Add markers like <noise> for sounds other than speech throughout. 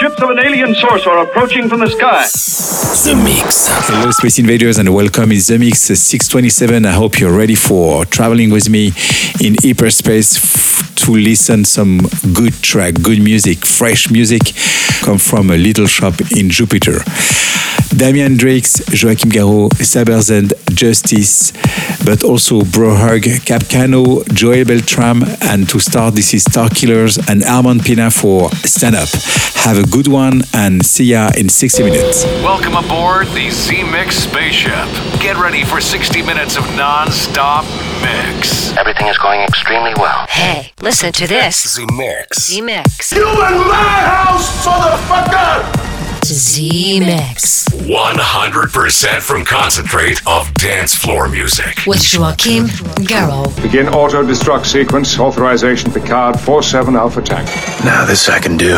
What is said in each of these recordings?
Ships of an alien source are approaching from the sky. The Mix. Hello, Space Invaders, and welcome. It's the Mix 627. I hope you're ready for traveling with me in hyperspace to listen some good track, good music, fresh music come from a little shop in Jupiter. Damian Drakes, Joachim Garraud, Cyberzend, Justice, but also Brohug, Capcano, Joey Beltram, and to start, this is Star Killers and Armand Pina for Stand Up. Have a good one and see ya in 60 minutes. Welcome aboard the Zemixx spaceship. Get ready for 60 minutes of non stop mix. Everything is going extremely well. Hey, listen to this. Zemixx. Z Mix. You in my house, motherfucker! Zemixx. 100% from concentrate of dance floor music. With Joachim Garraud. Begin auto destruct sequence. Authorization Picard 47 Alpha Tank. Now this I can do.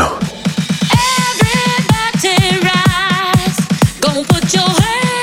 Everybody rise. Gonna put your hands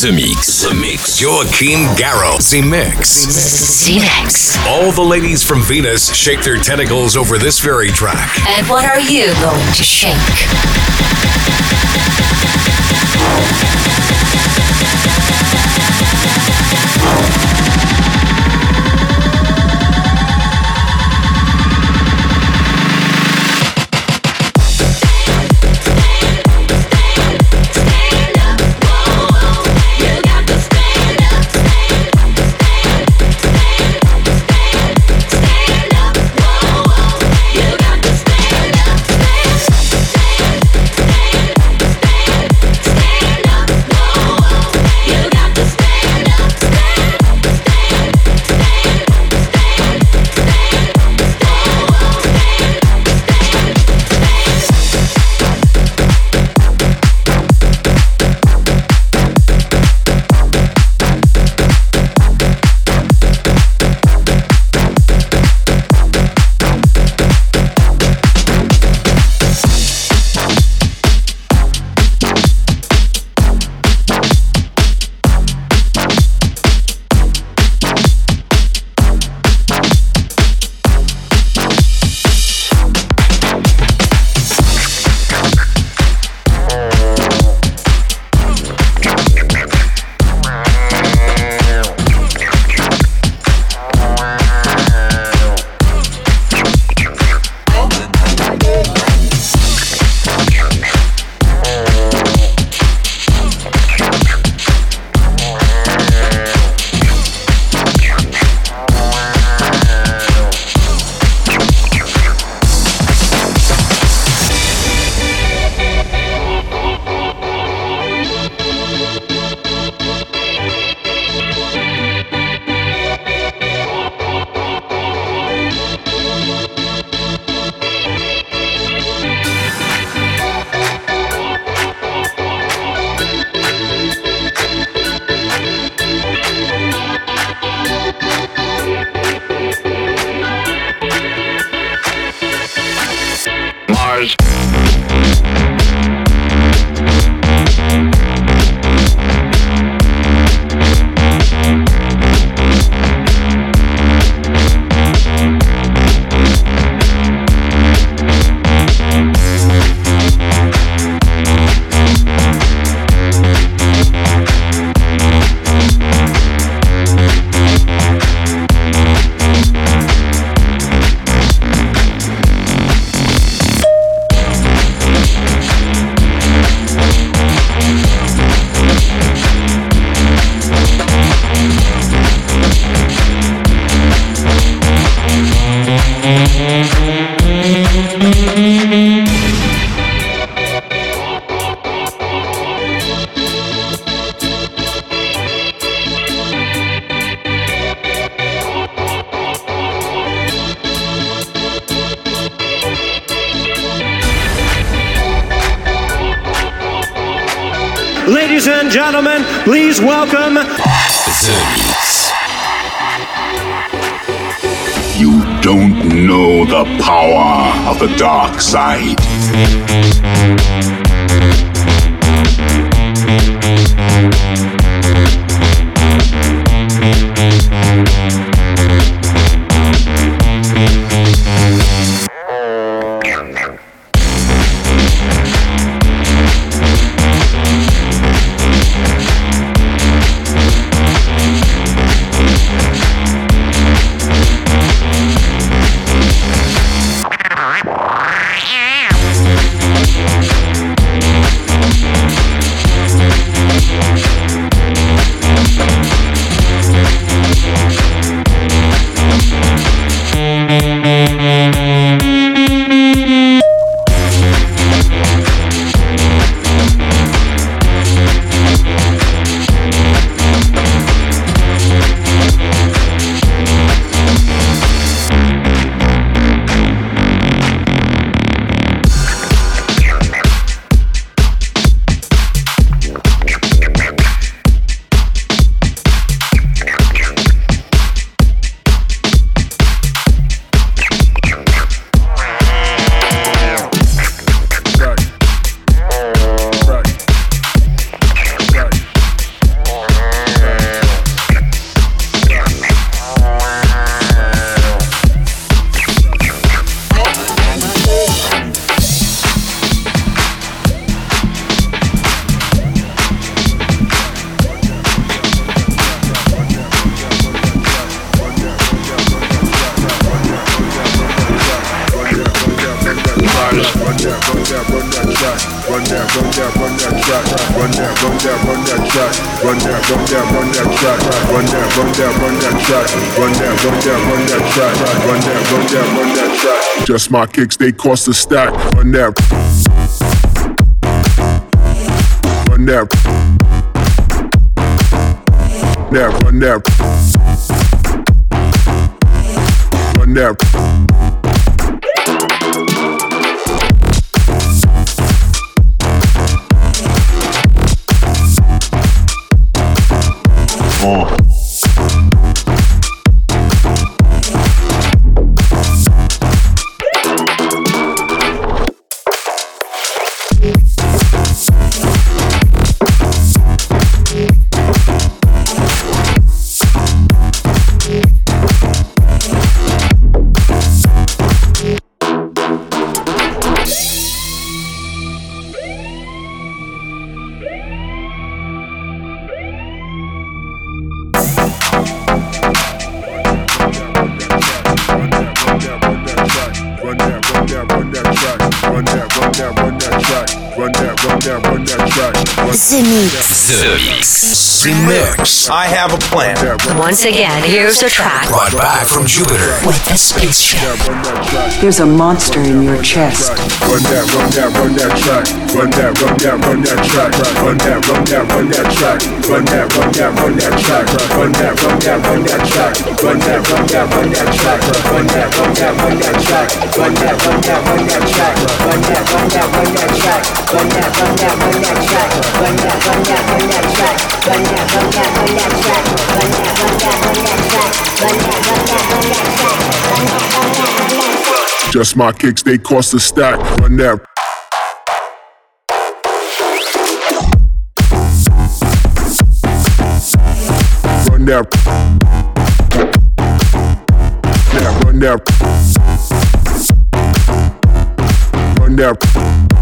The Mix. The Mix. Joachim Garraud. The Mix. The Mix. All the ladies from Venus shake their tentacles over this very track. And what are you going to shake? Ladies and gentlemen, please welcome. The Mix. You don't know the power of the dark side. run that, run that, run that track, run that, run that, run that track, run that, run that, run that track, run that, run that, run that track, run that, run that, run that track. Just my kicks, they cost a stack. Run that, run that, run that, run that, run that. Oh. The Mix. The I have a plan. Once again, here's a track Brought back from Jupiter. with a spaceship. There's a monster in your chest. Run that, run that, run that track. Run that, run that, run that track. Run that, run that, run that track. Run that, run that, run that track. Run that, run that, run that track. Run that, run that, run that track. Run that, run that, run that track. Run that, run that, run that track. Run that, run that, run that track. Run that, run that, run that track. Run that, run that, run that track. Run that, run that, run that track. Run that, run that, run that track. Run that, run that, run that track. Run that, run that, run that track. Just my kicks, they cost a stack. Run that. Run that. Yeah, run that. Run that.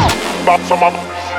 Of them some of them up?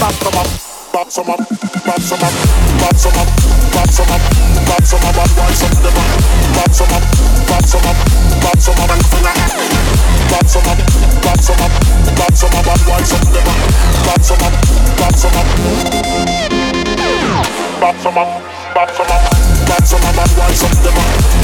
Bop, bop, bop. up, some up, pop some up, pop some up, pop some up, pop some up, and wind some them up, pop some up, pop some up, pop some up, and fill up, pop some up, pop some up, pop some up, and wind some them up, pop some up, pop some up, pop some up, pop some up, pop some up, and wind some them up.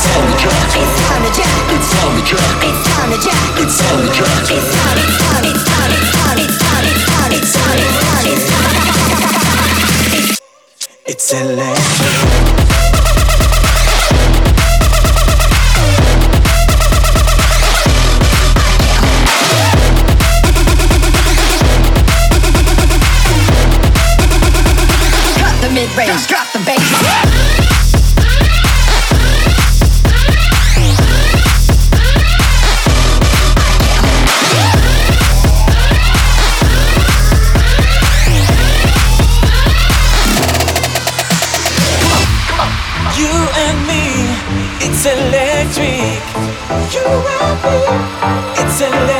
It's on the. It's. It's. It's. It's. It's. It's. It's. It's. It's time. It's time. It's electric. It's electric. You and me. It's electric.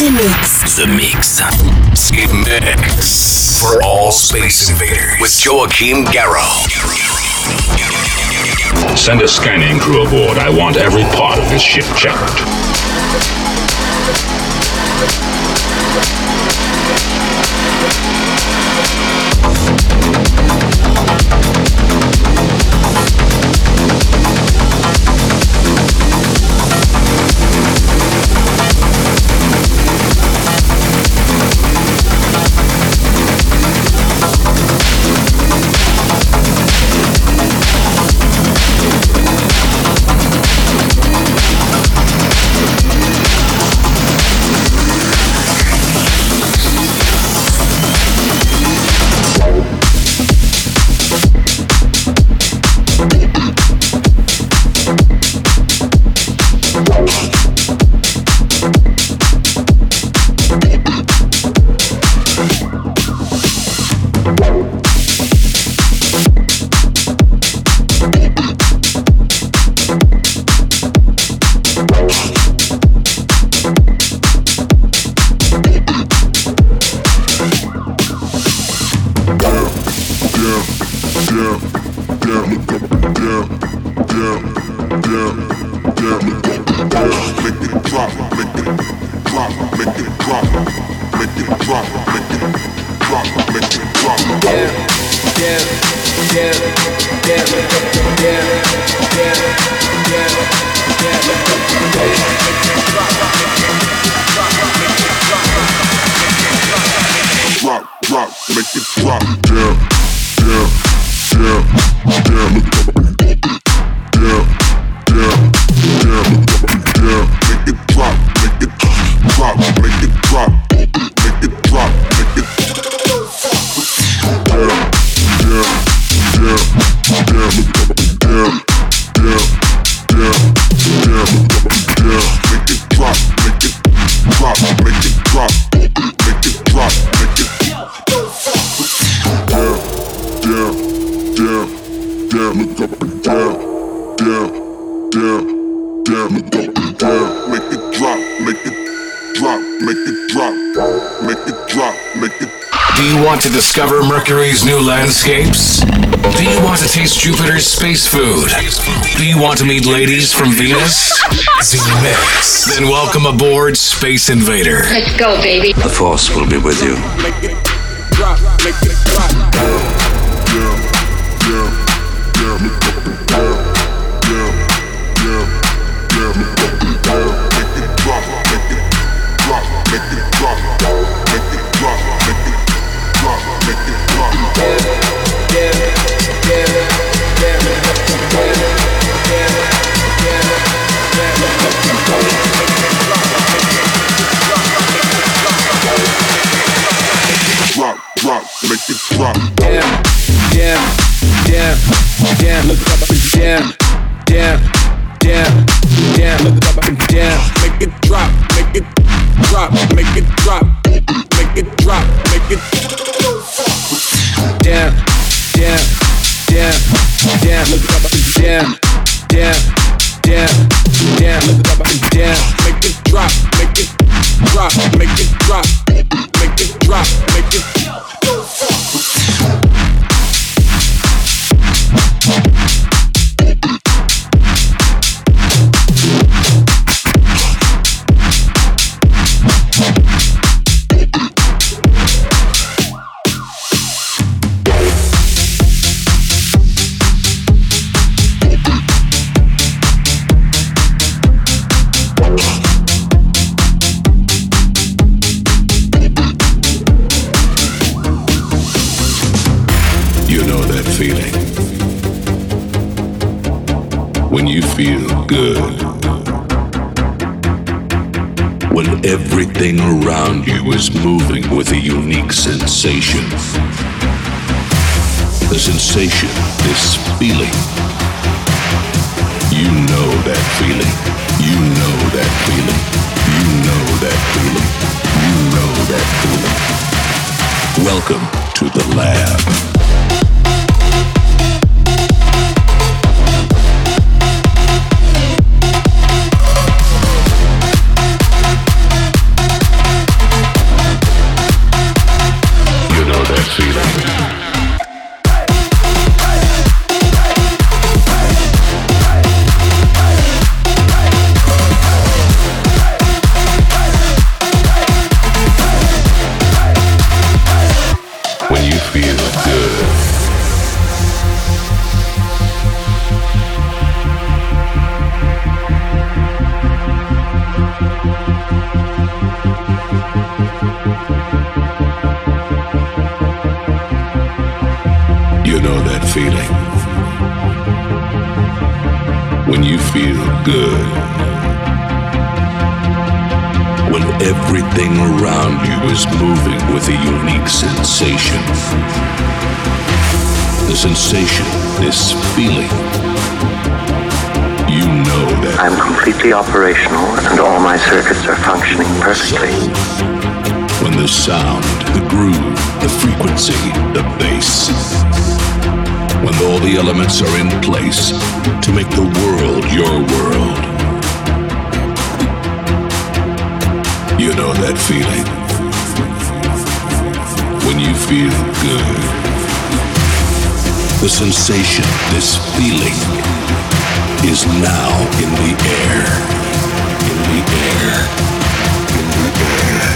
Zemixx. The Mix. The Mix. For all space invaders. With Joachim Garraud. Send a scanning crew aboard. I want every part of this ship checked. Jupiter's space food. Do you want to meet ladies from Venus? <laughs> mix. Then welcome aboard Space Invader. Let's go, baby. The Force will be with you. feeling. When you feel good. When everything around you is moving with a unique sensation. The sensation, this feeling. You know that. I'm completely operational and all my circuits are functioning perfectly. So, when the sound, the groove, the frequency, the bass when all the elements are in place to make the world your world. You know that feeling when you feel good. The sensation, this feeling, is now in the air. In the air. In the air.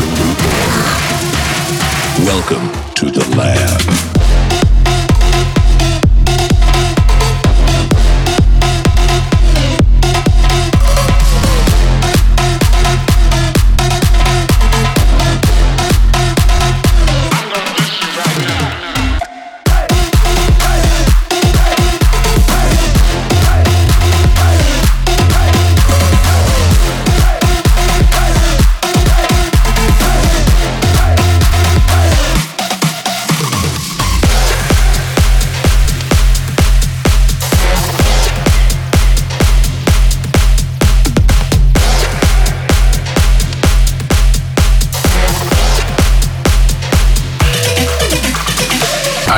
In the air. Welcome to the lab.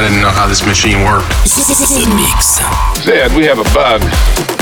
Didn't know how this machine worked. Mix. Zed, we have a bug.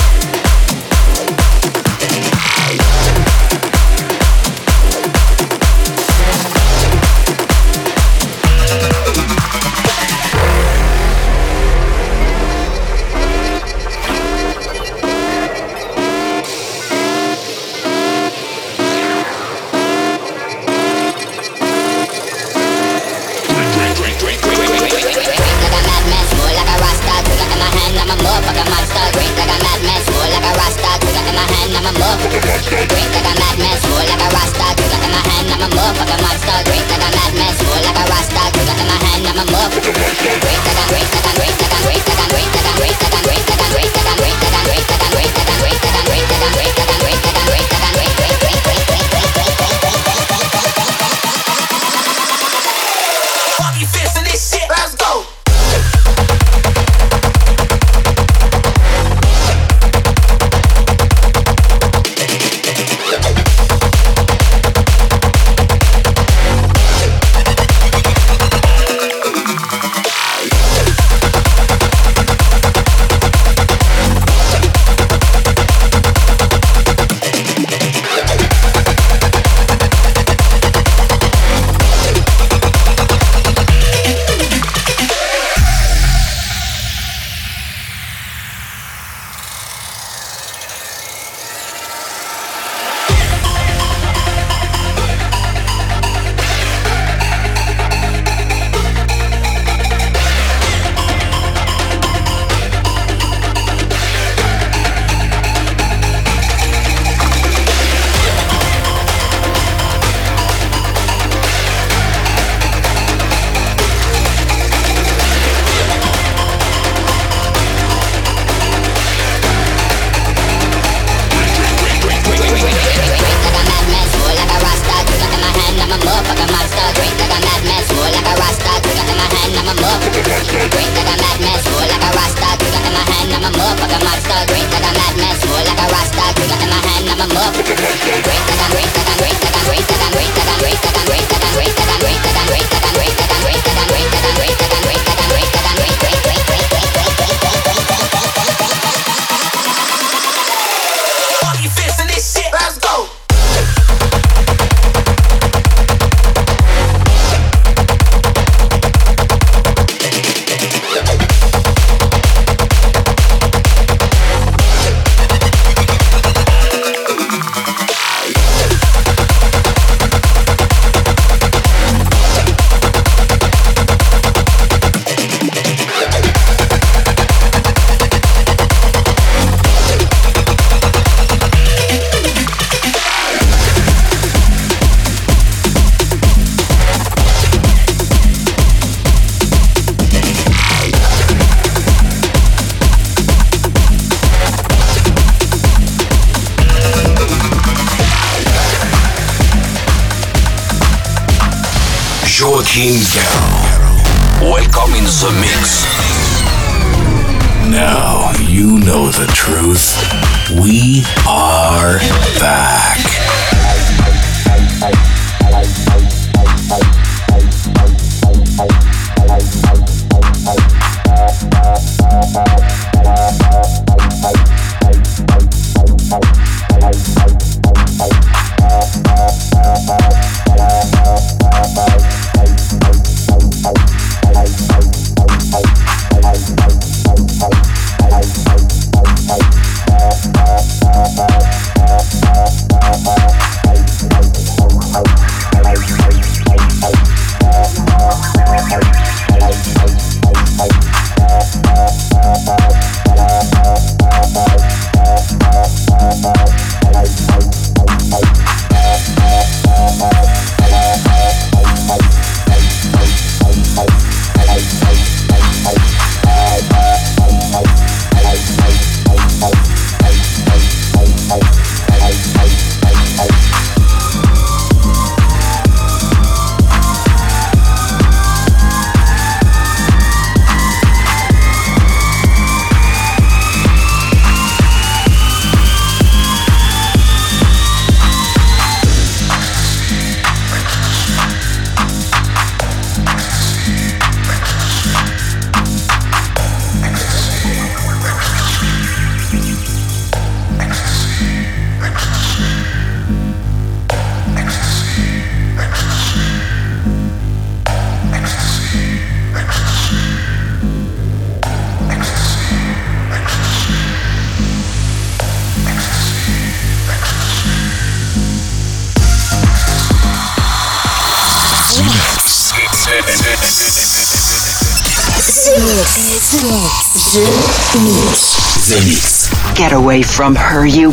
From her, you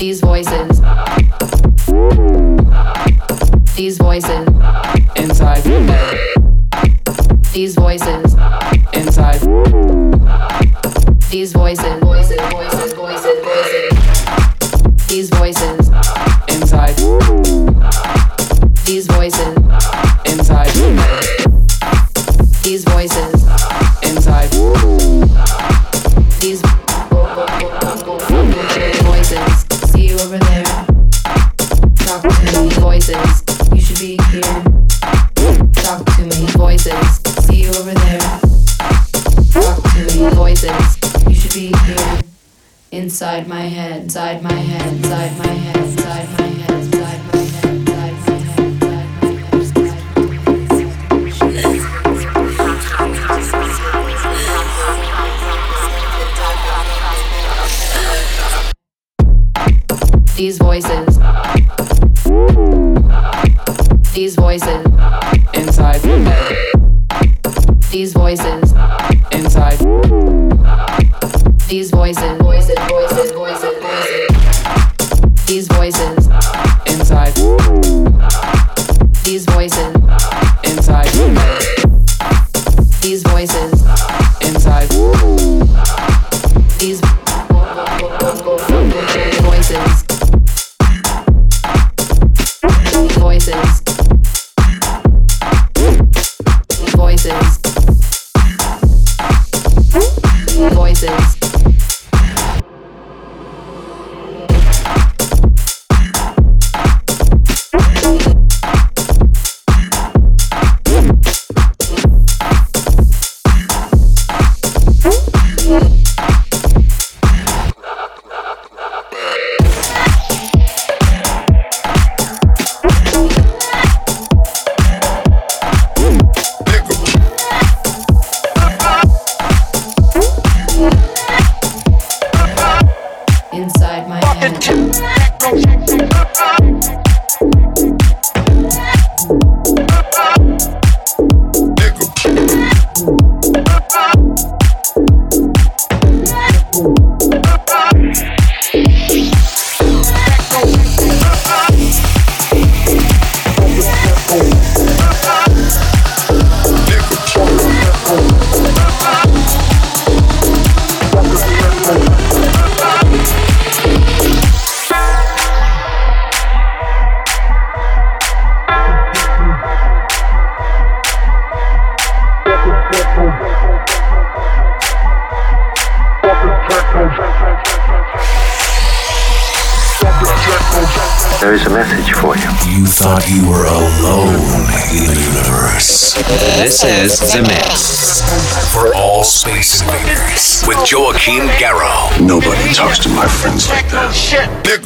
These voices. These voices. Inside. These voices. Inside. These voices. Voices, voices, voices, voices. These voices. Inside. These voices. Inside my head. Inside my head. This is The Mix. For all space invaders. With Joachim Garraud. Nobody talks to my friends like that. I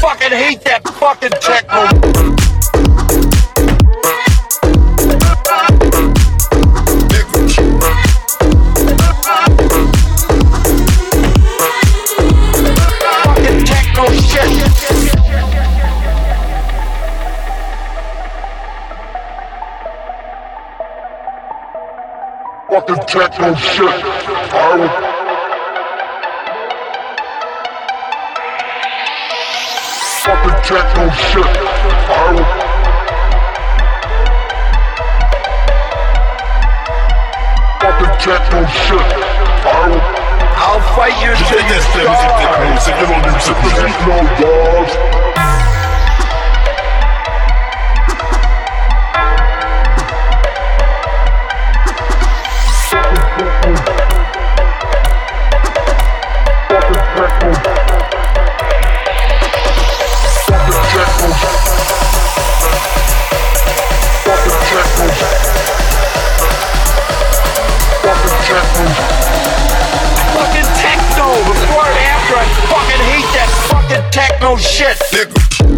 fucking hate that fucking techno. Fucking techno shit. I will. Techno shit. I will. Fucking techno shit. I will. I'll fight you to this Techno dogs. Fucking techno before and after. I fucking hate that fucking techno shit. Fucking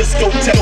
Discotheque,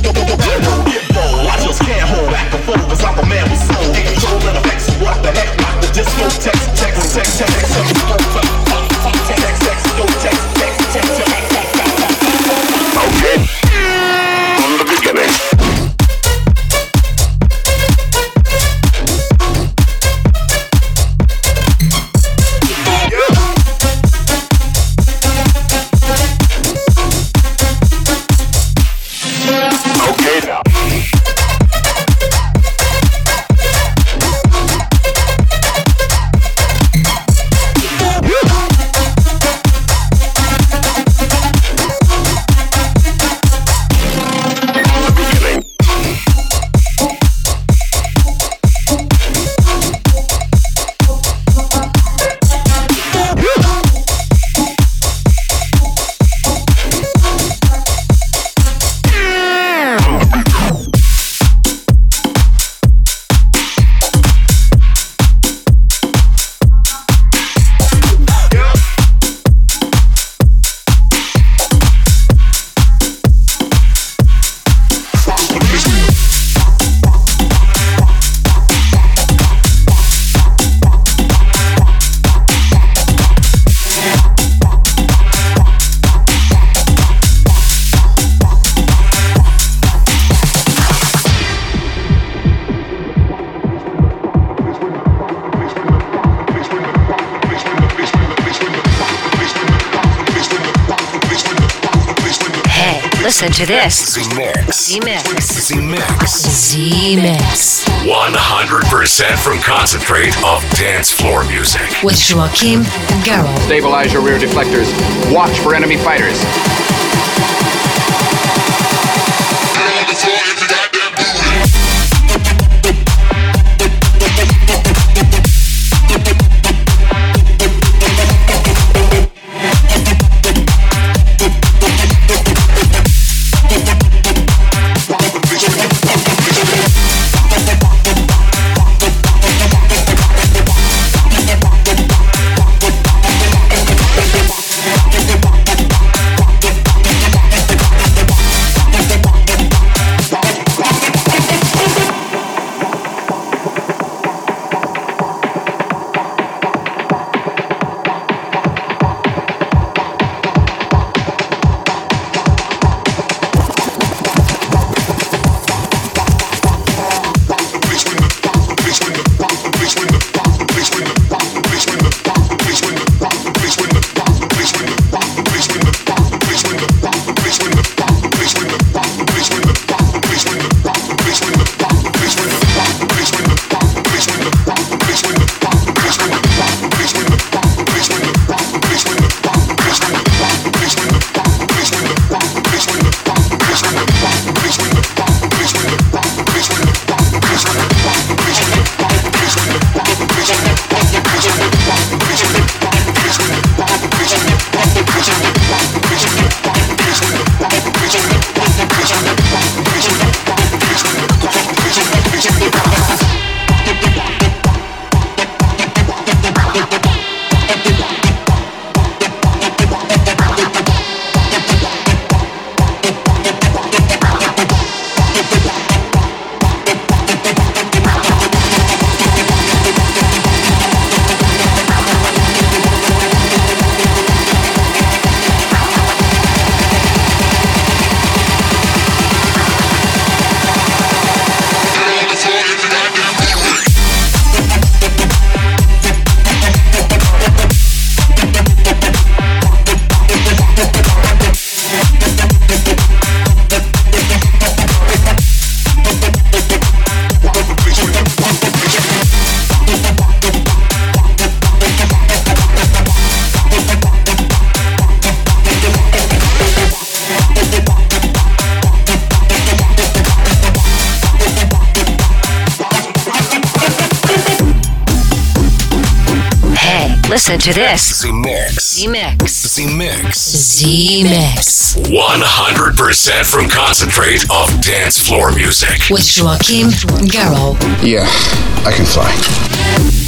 listen to this. Zemixx. Zemixx. Zemixx. Zemixx. 100% from concentrate of dance floor music. With Joachim Garraud. Stabilize your rear deflectors. Watch for enemy fighters. Listen to this. Zemixx. Z Mix. Zemixx. Z Mix. 100% from concentrate of dance floor music. With Joachim Garraud. Yeah, I can fly.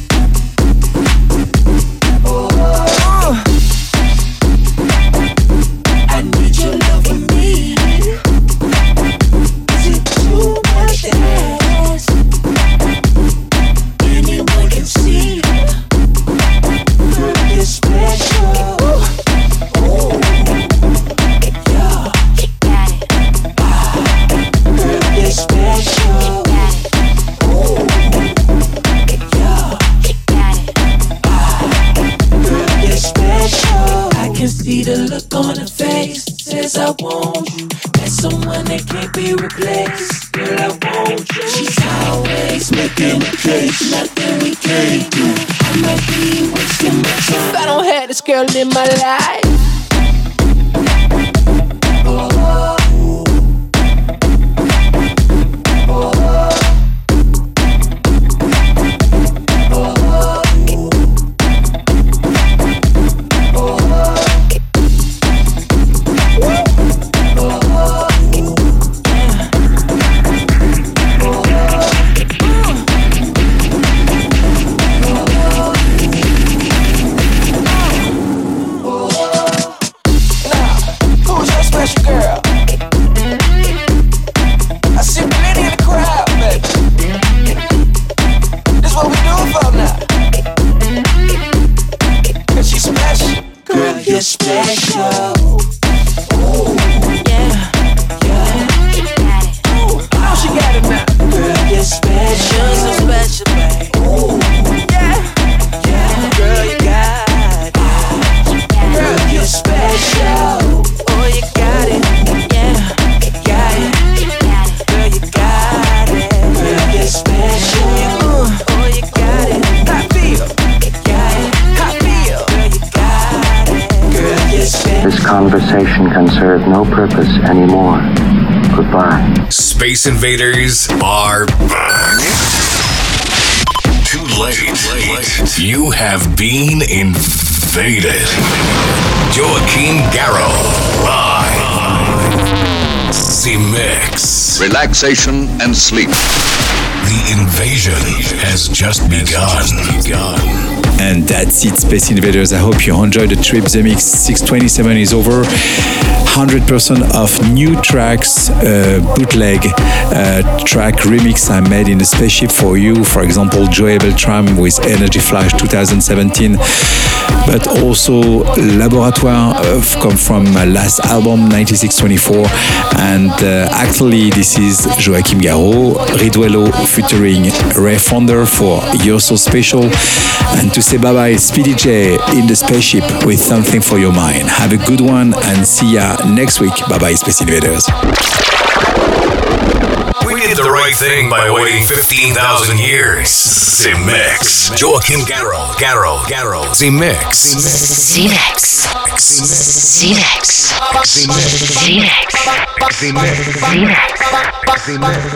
The look on her face. Says I want you. That's someone that can't be replaced. Girl, I want you. She's always making a case. Nothing we can't do. I might be wasting my time. If I don't have this girl in my life. Space Invaders are back. Too late. You have been invaded. Joachim Garraud live. Z Mix. Relaxation and sleep. The invasion has just begun. And that's it, Space Invaders. I hope you enjoyed the trip. The Mix 627 is over. 100% of new tracks, uh, bootleg uh, track remix I made in the spaceship for you. For example, Joey Beltram with Energy Flash 2017. But also Laboratoire uh, come from my last album 9624 and uh, actually this is Joachim Garraud, Riduello featuring Ray Fonder for You're So Special and to say bye bye Speedy J in the spaceship with something for your mind. Have a good one and see ya next week. Bye bye Space Invaders did the right thing by waiting 15,000 years. Zemixx. Joachim Garraud, Garraud, Garraud. Zemixx. Zemixx. Zemixx. Zemixx. Zemixx. Zemixx.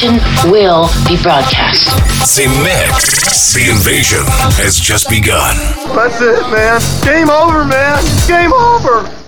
The revolution will be broadcast. The Mix. The invasion has just begun. That's it, man. Game over, man. Game over.